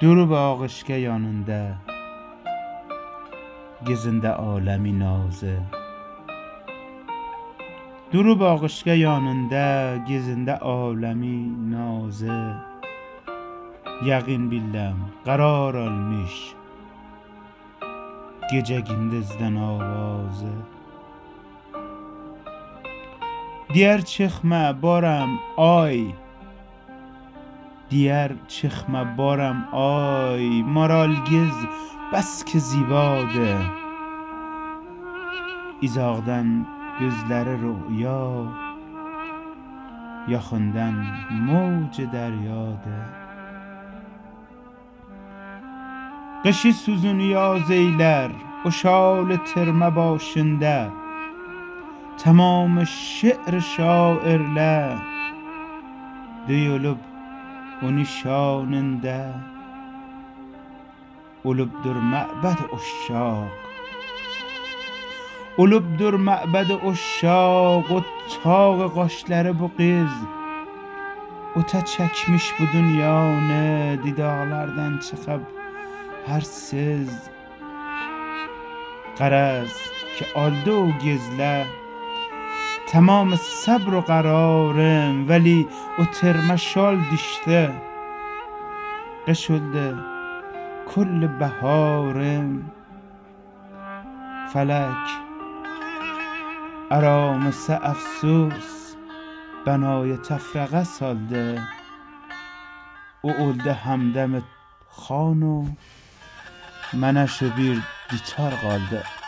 درو به آغشکه یاننده گزنده عالمی نازه. درو به آغشکه یاننده گزنده عالمی نازه. یقین بیلم قرار آلمیش گجه گندزدن آوازه. دیر چخمه بارم آی دیر چخمه بارم آی مرال گز بس که زیباده. ایزاغدن گزلر رویا یا خوندن موج در یاده قشی سوزن یا زیلر و ترمه باشنده تمام شعر شاعر لد دیولوب و نشاننده اولب در معبد اشاق اولب در معبد اشاق و تاق قاشلره بو قیز و تا چکمش بو دنیا نه دیدالردن چخب هر سز قرز که آلده و گزله تمام صبر و قرارم ولی o ترمه شال düştü قش oldu کل بهارم. فلک آرامسه افسوس بنای تفرقه saldı O oldu همدم خان و منش bir ditar qaldı